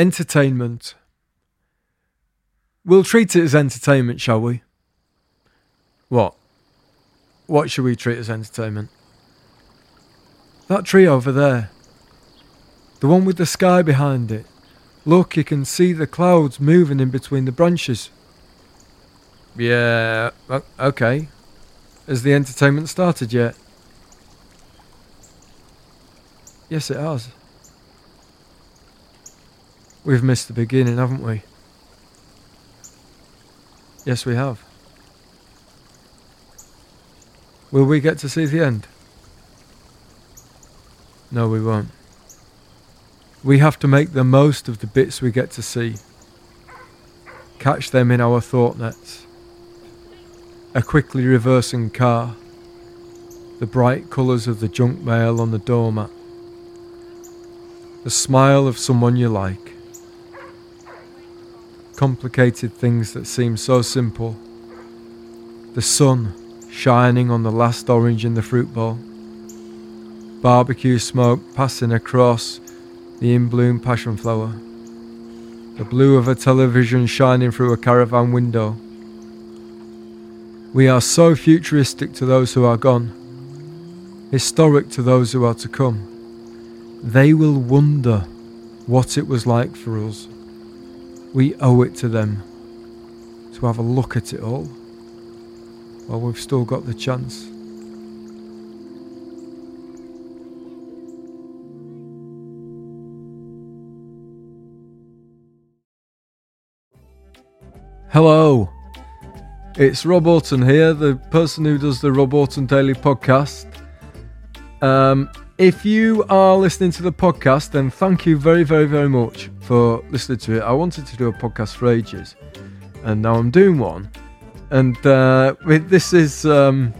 Entertainment. We'll treat it as entertainment, shall we? What? What should we treat as entertainment? That tree over there. The one with the sky behind it. Look, you can see the clouds moving in between the branches. Yeah, okay. Has the entertainment started yet? Yes, it has. We've missed the beginning, haven't we? Yes, we have. Will we get to see the end? No, we won't. We have to make the most of the bits we get to see. Catch them in our thought nets. A quickly reversing car. The bright colours of the junk mail on the doormat. The smile of someone you like. Complicated things that seem so simple. The sun shining on the last orange in the fruit bowl. Barbecue smoke passing across the in bloom passion flower, the blue of a television shining through a caravan window. We are so futuristic to those who are gone, historic to those who are to come. They will wonder what it was like for us. We owe it to them to have a look at it all while we've still got the chance. Hello, it's Rob Auton here, the person who does the Rob Auton Daily podcast. Um, if you are listening to the podcast, then thank you very, very, very much for listening to it. I wanted to do a podcast for ages, and now I'm doing one. And uh, this is um,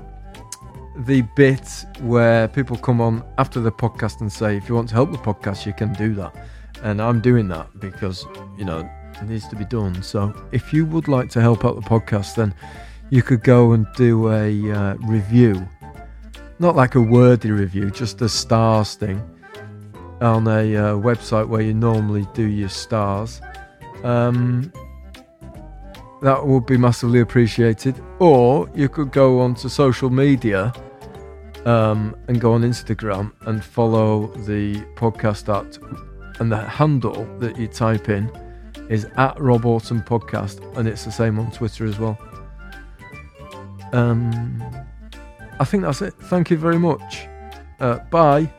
the bit where people come on after the podcast and say, if you want to help the podcast, you can do that. And I'm doing that because, you know, it needs to be done. So if you would like to help out the podcast, then you could go and do a uh, review. Not like a wordy review, just a stars thing on a uh, website where you normally do your stars. Um, that would be massively appreciated. Or you could go onto social media um, and go on Instagram and follow the podcast at and the handle that you type in is at Rob Auton Podcast, and it's the same on Twitter as well. Um, I think that's it. Thank you very much. Uh, bye.